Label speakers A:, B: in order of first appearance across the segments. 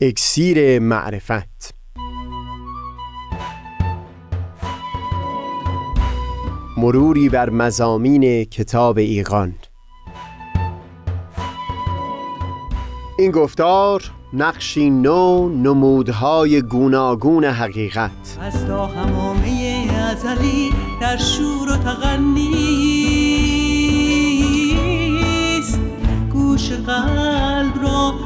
A: اکسیر معرفت. مروری بر مزامین کتاب ایقان این گفتار نقشی نو نمودهای گوناگون حقیقت.
B: از تا همامه ازلی در شور و تغنیست گوش قلب را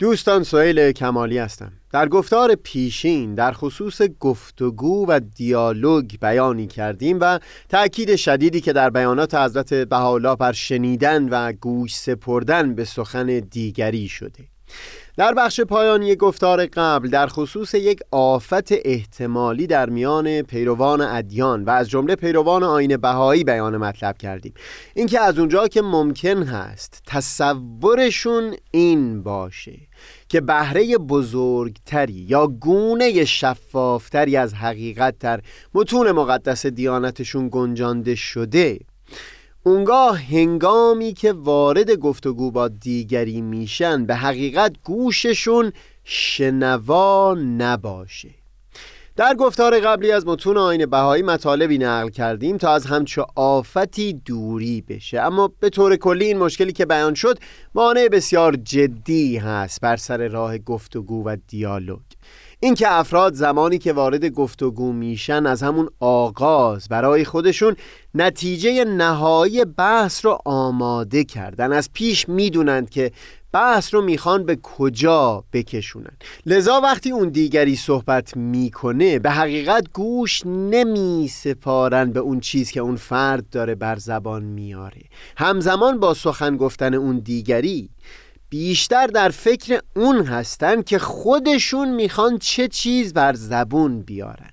A: دوستان سهیل کمالی هستم. در گفتار پیشین در خصوص گفتگو و دیالوگ بیانی کردیم و تأکید شدیدی که در بیانات حضرت بهاءالله بر شنیدن و گوش سپردن به سخن دیگری شده. در بخش پایانی گفتار قبل در خصوص یک آفت احتمالی در میان پیروان ادیان و از جمله پیروان آین بهایی بیان مطلب کردیم. اینکه از اونجا که ممکن هست تصورشون این باشه که بهره بزرگتری یا گونه شفافتری از حقیقت در متون مقدس دیانتشون گنجانده شده اونگاه هنگامی که وارد گفتگو با دیگری میشن به حقیقت گوششون شنوا نباشه. در گفتار قبلی از متون آین بهایی مطالبی نقل کردیم تا از همچو آفتی دوری بشه. اما به طور کلی این مشکلی که بیان شد مانع بسیار جدی هست بر سر راه گفتگو و دیالوگ. اینکه افراد زمانی که وارد گفتگو میشن از همون آغاز برای خودشون نتیجه نهایی بحث رو آماده کردن. از پیش می‌دونند که بحث رو می‌خوان به کجا بکشونن. لذا وقتی اون دیگری صحبت می‌کنه به حقیقت گوش نمی سپارن به اون چیز که اون فرد داره بر زبان میاره همزمان با سخن گفتن اون دیگری بیشتر در فکر اون هستن که خودشون می‌خوان چه چیز بر زبون بیارن.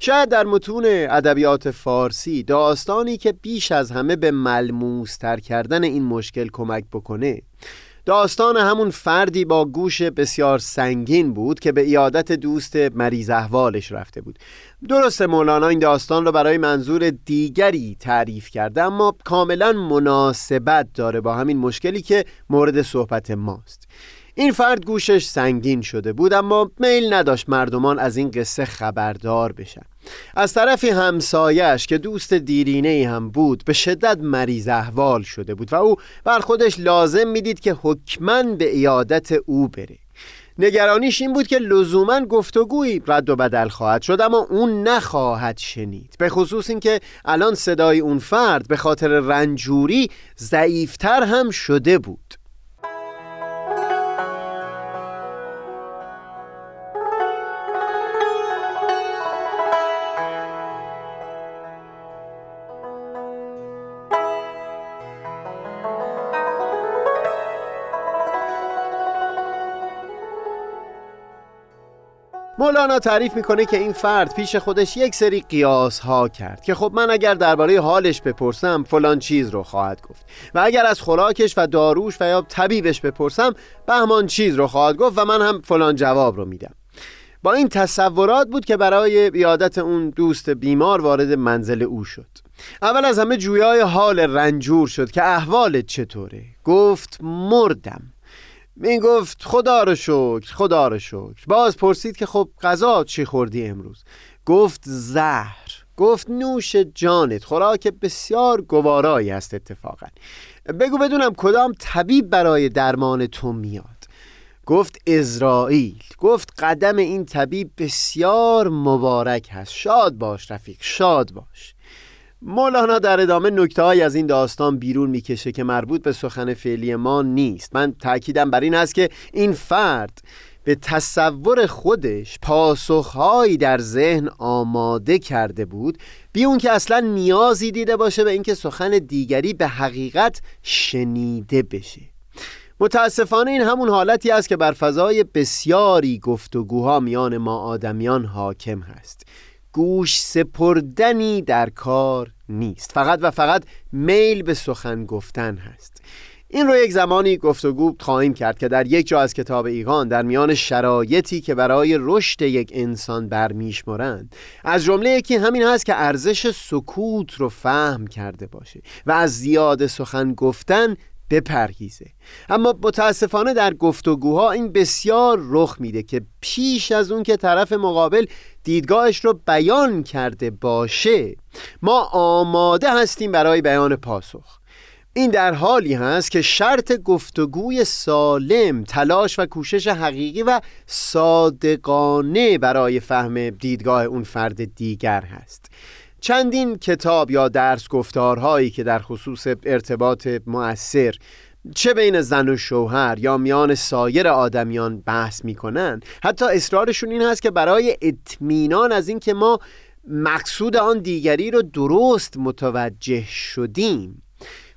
A: شاید در متون ادبیات فارسی داستانی که بیش از همه به ملموس تر کردن این مشکل کمک بکنه داستان همون فردی با گوش بسیار سنگین بود که به ایادت دوست مریض احوالش رفته بود. درست مولانا این داستان رو برای منظور دیگری تعریف کرده اما کاملا مناسبت داره با همین مشکلی که مورد صحبت ماست. این فرد گوشش سنگین شده بود اما میل نداشت مردمان از این قصه خبردار بشن. از طرفی همسایش که دوست دیرینه ای هم بود به شدت مریض احوال شده بود و او بر خودش لازم می‌دید که حکمن به ایادت او بره. نگرانیش این بود که لزوما گفتگویی رد و بدل خواهد شد اما اون نخواهد شنید. به خصوص اینکه الان صدای اون فرد به خاطر رنجوری ضعیفتر هم شده بود. مولانا تعریف می‌کنه که این فرد پیش خودش یک سری قیاس ها کرد که خب من اگر درباره حالش بپرسم فلان چیز رو خواهد گفت و اگر از خوراکش و داروش و یا طبیبش بپرسم بهمان چیز رو خواهد گفت و من هم فلان جواب رو میدم. با این تصورات بود که برای بیادت اون دوست بیمار وارد منزل او شد. اول از همه جویای حال رنجور شد که احوالت چطوره. گفت مردم. می گفت خدا رو شکر خدا رو شکر. باز پرسید که خب غذا چی خوردی امروز؟ گفت زهر. گفت نوش جانت. خوراک بسیار گوارایی است اتفاقا. بگو بدونم کدام طبیب برای درمان تو میاد؟ گفت ازرائیل گفت قدم این طبیب بسیار مبارک هست. شاد باش رفیق شاد باش. مولانا در ادامه نکته های از این داستان بیرون می‌کشه که مربوط به سخن فعلی ما نیست. من تاکیدم بر این است که این فرد به تصور خودش پاسخهایی در ذهن آماده کرده بود بی اون که اصلا نیازی دیده باشه به اینکه سخن دیگری به حقیقت شنیده بشه. متاسفانه این همون حالتی است که بر فضای بسیاری گفتگوها میان ما آدمیان حاکم هست. گوش سپردنی در کار نیست. فقط و فقط میل به سخن گفتن هست. این رو یک زمانی گفتگو خواهیم کرد که در یک جا از کتاب ایقان در میان شرایطی که برای رشد یک انسان برمیشمرند از جمله یکی همین هست که ارزش سکوت رو فهم کرده باشه و از زیاد سخن گفتن بپرهیزه. اما متاسفانه در گفتگوها این بسیار رخ میده که پیش از اون که طرف مقابل دیدگاهش رو بیان کرده باشه ما آماده هستیم برای بیان پاسخ. این در حالی هست که شرط گفتگوی سالم تلاش و کوشش حقیقی و صادقانه برای فهم دیدگاه اون فرد دیگر هست. چندین کتاب یا درس گفتارهایی که در خصوص ارتباط مؤثر چه بین زن و شوهر یا میان سایر آدمیان بحث می‌کنن حتی اصرارشون این هست که برای اطمینان از اینکه ما مقصود آن دیگری رو درست متوجه شدیم.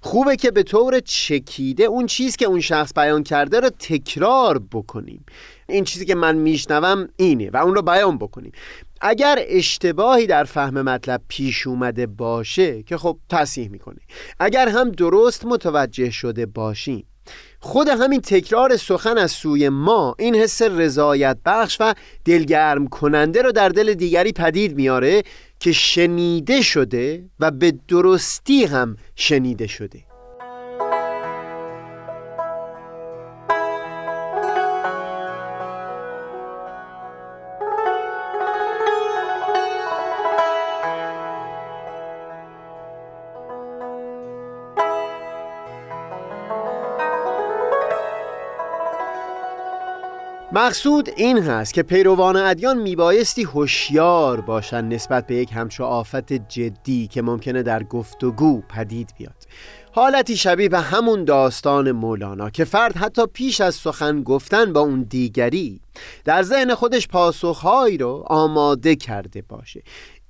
A: خوبه که به طور چکیده اون چیز که اون شخص بیان کرده رو تکرار بکنیم. این چیزی که من میشنوم اینه و اون رو بیان بکنیم. اگر اشتباهی در فهم مطلب پیش اومده باشه که خب تصحیح می‌کنه. اگر هم درست متوجه شده باشیم. خود همین تکرار سخن از سوی ما این حس رضایت بخش و دلگرم کننده رو در دل دیگری پدید میاره که شنیده شده و به درستی هم شنیده شده. مقصود این هست که پیروان ادیان میبایستی هوشیار باشند نسبت به یک همچو آفت جدی که ممکنه در گفتگو پدید بیاد. حالتی شبیه به همون داستان مولانا که فرد حتی پیش از سخن گفتن با اون دیگری در ذهن خودش پاسخهایی رو آماده کرده باشه.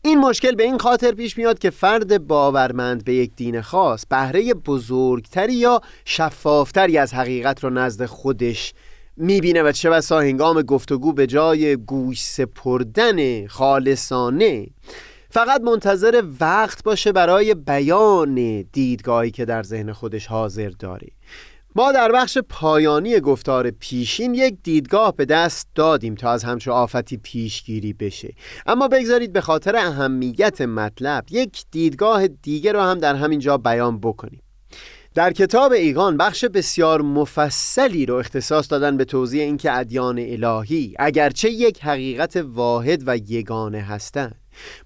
A: این مشکل به این خاطر پیش میاد که فرد باورمند به یک دین خاص بهره بزرگتری یا شفافتری از حقیقت رو نزد خودش می‌بینه و چه بسا هنگام گفتگو به جای گوش سپردن خالصانه فقط منتظر وقت باشه برای بیان دیدگاهی که در ذهن خودش حاضر داره. ما در بخش پایانی گفتار پیشین یک دیدگاه به دست دادیم تا از همچه آفتی پیشگیری بشه. اما بگذارید به خاطر اهمیت مطلب یک دیدگاه دیگه رو هم در همین جا بیان بکنیم. در کتاب ایگان بخش بسیار مفصلی رو اختصاص دادن به توضیح اینکه ادیان الهی اگرچه یک حقیقت واحد و یگانه هستند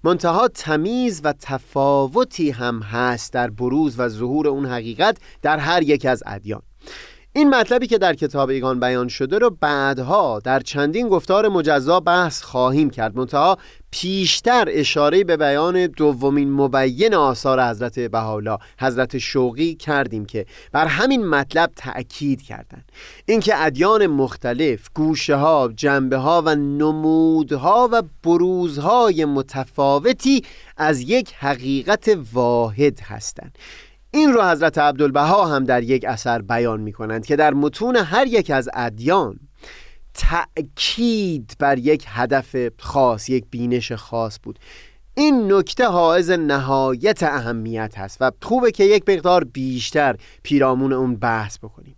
A: منتها تمیز و تفاوتی هم هست در بروز و ظهور اون حقیقت در هر یک از ادیان. این مطلبی که در کتاب ایگان بیان شده رو بعدها در چندین گفتار مجزا بحث خواهیم کرد. منتها پیشتر اشاره به بیان دومین مبین آثار حضرت بهاءالله حضرت شوقی کردیم که بر همین مطلب تأکید کردند. اینکه ادیان مختلف گوشه ها جنبه ها و نمودها و بروزهای متفاوتی از یک حقیقت واحد هستند. این رو حضرت عبدالبها هم در یک اثر بیان می کنند که در متون هر یک از ادیان تأکید بر یک هدف خاص یک بینش خاص بود. این نکته حائز نهایت اهمیت هست و خوبه که یک مقدار بیشتر پیرامون اون بحث بکنیم.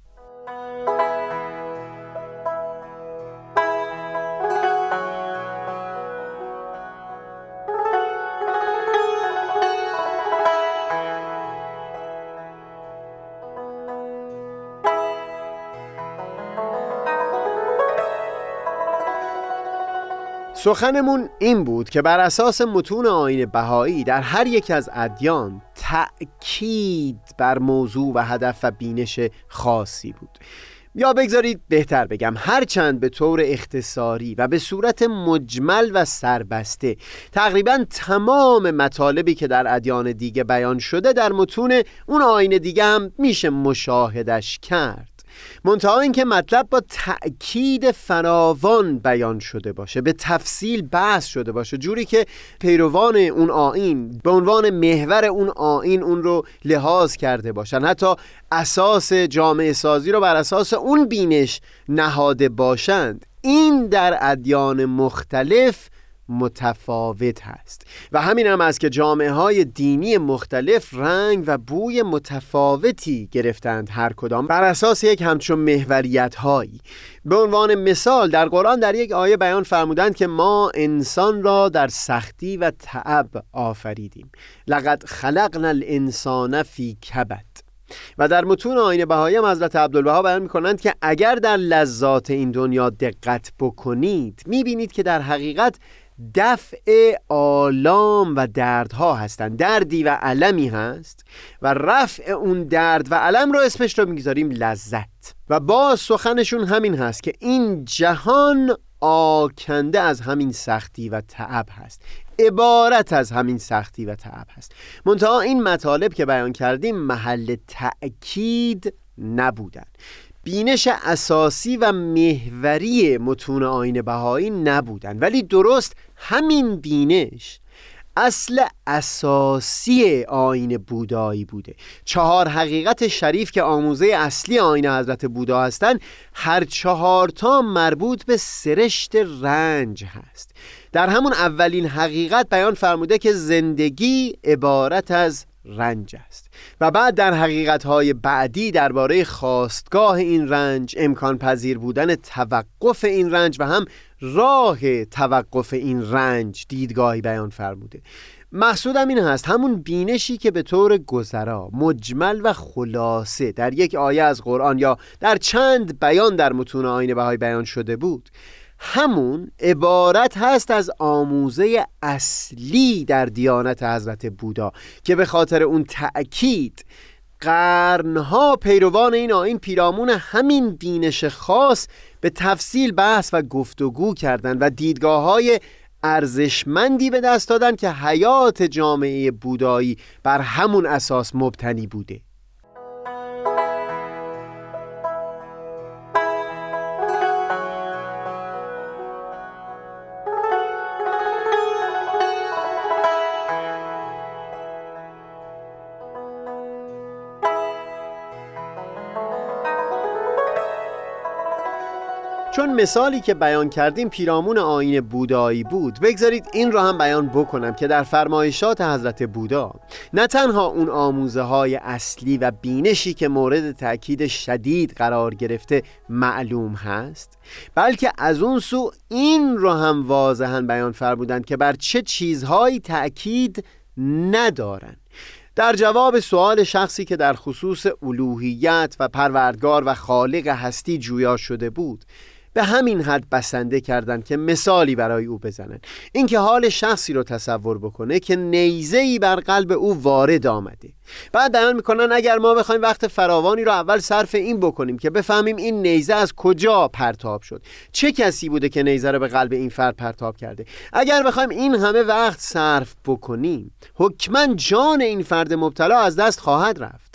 A: سخنمون این بود که بر اساس متون آین بهایی در هر یک از ادیان تأکید بر موضوع و هدف و بینش خاصی بود. یا بگذارید بهتر بگم هرچند به طور اختصاری و به صورت مجمل و سربسته تقریبا تمام مطالبی که در ادیان دیگه بیان شده در متون اون آین دیگه هم میشه مشاهدش کرد. منتها اینکه مطلب با تأکید فراوان بیان شده باشه به تفصیل بحث شده باشه. جوری که پیروان اون آین به عنوان محور اون آین اون رو لحاظ کرده باشن. حتی اساس جامعه سازی رو بر اساس اون بینش نهاده باشند. این در ادیان مختلف متفاوت هست. و همین هم است که جامعه های دینی مختلف رنگ و بوی متفاوتی گرفتند هر کدام بر اساس یک همچون محوریت هایی به عنوان مثال در قرآن در یک آیه بیان فرمودند که ما انسان را در سختی و تعب آفریدیم. لقد خلقنا الانسان فی کبد. و در متون آین بهایی هم حضرت عبدالبها بیان می‌کنند که اگر در لذات این دنیا دقت بکنید می‌بینید که در حقیقت دفع آلام و دردها هستند. دردی و علمی هست و رفع اون درد و علم رو اسمش رو می‌گذاریم لذت. و با سخنشون همین هست که این جهان آکنده از همین سختی و تعب هست. عبارت از همین سختی و تعب هست. منتها این مطالب که بیان کردیم محل تأکید نبودن. بینش اساسی و محوری متون آین بهایی نبودن ولی درست همین بینش اصل اساسی آین بودایی بوده. چهار حقیقت شریف که آموزه اصلی آین حضرت بودا هستند هر چهارتا مربوط به سرشت رنج هست. در همون اولین حقیقت بیان فرموده که زندگی عبارت از رنج است. و بعد در حقیقتهای بعدی درباره خواستگاه این رنج امکان پذیر بودن توقف این رنج و هم راه توقف این رنج دیدگاهی بیان فرموده. مقصودم این هست همون بینشی که به طور گذرا مجمل و خلاصه در یک آیه از قرآن یا در چند بیان در متون آین بهای بیان شده بود. همون عبارت هست از آموزه اصلی در دیانت حضرت بودا که به خاطر اون تأکید قرنها پیروان این آین پیرامون همین بینش خاص به تفصیل بحث و گفتگو کردند و دیدگاه های ارزشمندی به دست دادن که حیات جامعه بودایی بر همون اساس مبتنی بوده. مثالی که بیان کردیم پیرامون آین بودایی بود. بگذارید این را هم بیان بکنم که در فرمایشات حضرت بودا نه تنها اون آموزه های اصلی و بینشی که مورد تاکید شدید قرار گرفته معلوم هست بلکه از اون سو این را هم واضحا بیان فرمودند که بر چه چیزهایی تأکید ندارند. در جواب سوال شخصی که در خصوص الوهیت و پروردگار و خالق هستی جویا شده بود به همین حد بسنده کردن که مثالی برای او بزنن. اینکه حال شخصی رو تصور بکنه که نیزه بر قلب او وارد آمده. بعد بیان می‌کنن اگر ما بخوایم وقت فراوانی رو اول صرف این بکنیم که بفهمیم این نیزه از کجا پرتاب شد. چه کسی بوده که نیزه رو به قلب این فرد پرتاب کرده؟ اگر بخوایم این همه وقت صرف بکنیم حکما جان این فرد مبتلا از دست خواهد رفت.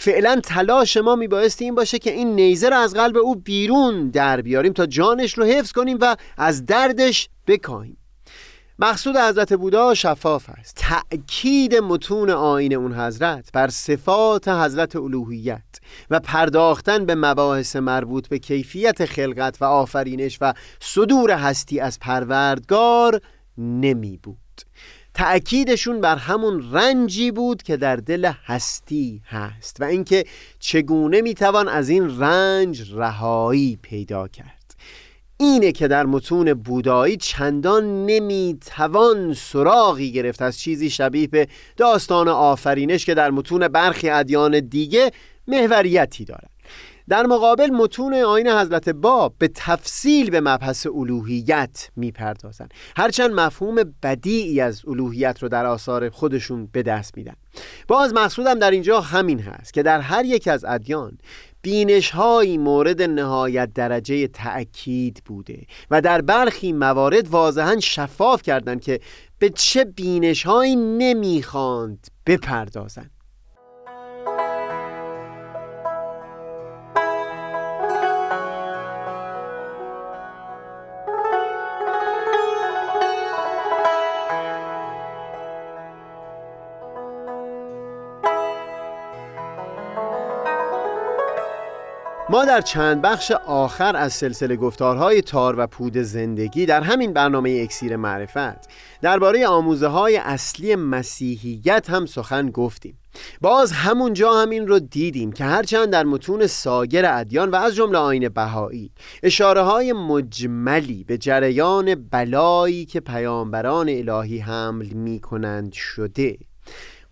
A: فعلا تلاش ما میبایستی این باشه که این نیزه رو از قلب او بیرون در بیاریم تا جانش رو حفظ کنیم و از دردش بکاهیم. مقصود حضرت بودا شفاف است. تأکید متون آین اون حضرت بر صفات حضرت الوهیت و پرداختن به مباحث مربوط به کیفیت خلقت و آفرینش و صدور هستی از پروردگار نمی بود. تأکیدشون بر همون رنجی بود که در دل هستی هست و اینکه چگونه می‌توان از این رنج رهایی پیدا کرد. اینه که در متون بودایی چندان نمی‌توان سراغی گرفت از چیزی شبیه به داستان آفرینش که در متون برخی ادیان دیگه محوریتی دارد. در مقابل متون آین حضرت باب به تفصیل به مبحث الوهیت می‌پردازند هرچند مفهوم بدیعی از الوهیت رو در آثار خودشون به دست میدن. باز مقصودم در اینجا همین هست که در هر یک از ادیان بینش مورد نهایت درجه تأکید بوده و در برخی موارد واضحا شفاف کردند که به چه بینش هایی نمی‌خواند بپردازند. ما در چند بخش آخر از سلسله گفتارهای تار و پود زندگی در همین برنامه اکسیر معرفت درباره آموزه های اصلی مسیحیت هم سخن گفتیم. باز همونجا هم این رو دیدیم که هرچند در متون ساگر ادیان و از جمله آین بهایی اشاره های مجملی به جریان بلایی که پیامبران الهی حمل می کنند شده.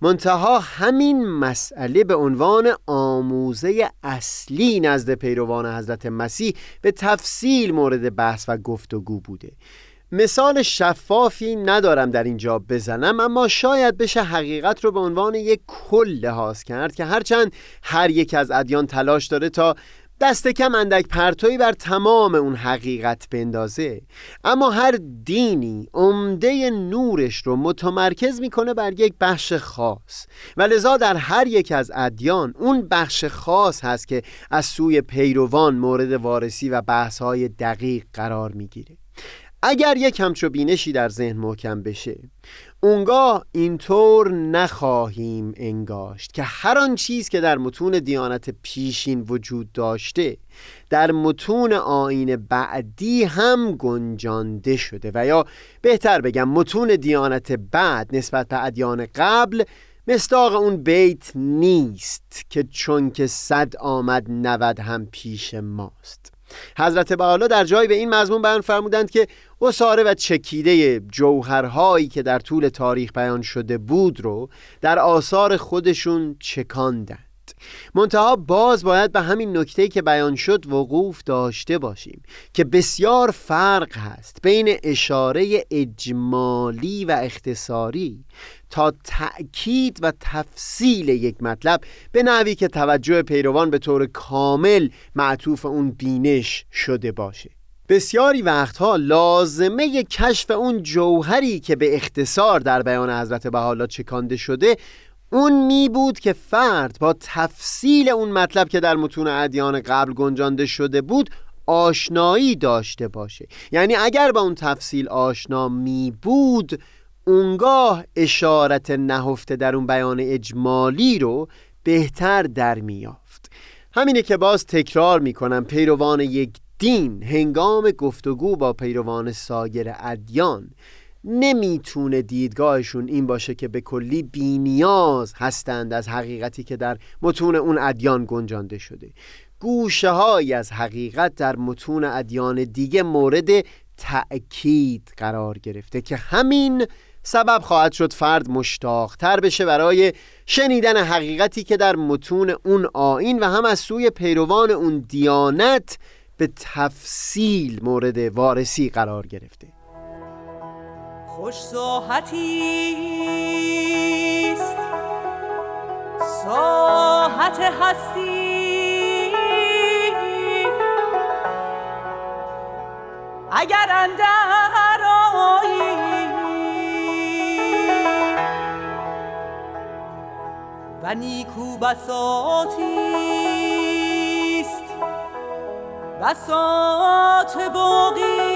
A: منتها همین مسئله به عنوان آموزه اصلی نزد پیروان حضرت مسیح به تفصیل مورد بحث و گفتگو بوده. مثال شفافی ندارم در اینجا بزنم اما شاید بشه حقیقت رو به عنوان یک کل لحاظ کرد که هرچند هر یک از ادیان تلاش داره تا دست کم اندک پرتوی بر تمام اون حقیقت بندازه. اما هر دینی عمده نورش رو متمرکز می‌کنه بر یک بخش خاص. و لذا در هر یک از ادیان اون بخش خاص هست که از سوی پیروان مورد وارسی و بحثهای دقیق قرار می‌گیره. اگر یک همچو بینشی در ذهن محکم بشه اونگاه اینطور نخواهیم انگاشت که هر آن چیز که در متون دیانت پیشین وجود داشته در متون آین بعدی هم گنجانده شده. و یا بهتر بگم متون دیانت بعد نسبت به ادیان قبل مستاق اون بیت نیست که چون که صد آمد نود هم پیش ماست. حضرت بحالا در جای به این مضمون بیان فرمودند که اصاره و چکیده جوهرهایی که در طول تاریخ بیان شده بود رو در آثار خودشون چکاندند. منتها باز باید به همین نکته که بیان شد وقوف داشته باشیم که بسیار فرق هست بین اشاره اجمالی و اختصاری تا تأکید و تفصیل یک مطلب به نحوی که توجه پیروان به طور کامل معطوف اون بینش شده باشه. بسیاری وقتها لازمه کشف اون جوهری که به اختصار در بیان حضرت بحالا چکانده شده اون می بود که فرد با تفصیل اون مطلب که در متون ادیان قبل گنجانده شده بود آشنایی داشته باشه. یعنی اگر با اون تفصیل آشنا می بود اونگاه اشارت نهفته در اون بیان اجمالی رو بهتر در میافت همینه که باز تکرار می‌کنم پیروان یک دین هنگام گفتگو با پیروان سایر ادیان نمی‌تونه دیدگاهشون این باشه که به کلی بینیاز هستند از حقیقتی که در متون اون ادیان گنجانده شده. گوشه های از حقیقت در متون ادیان دیگه مورد تأکید قرار گرفته که همین سبب خواهد شد فرد مشتاق تر بشه برای شنیدن حقیقتی که در متون اون آین و هم از سوی پیروان اون دیانت به تفصیل مورد وارسی قرار گرفته.
B: خوش ساحتی است. ساحت هستی. اگر اندر آیی و نیکو بساتی است. بساط باقی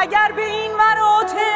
B: اگر به این مراتب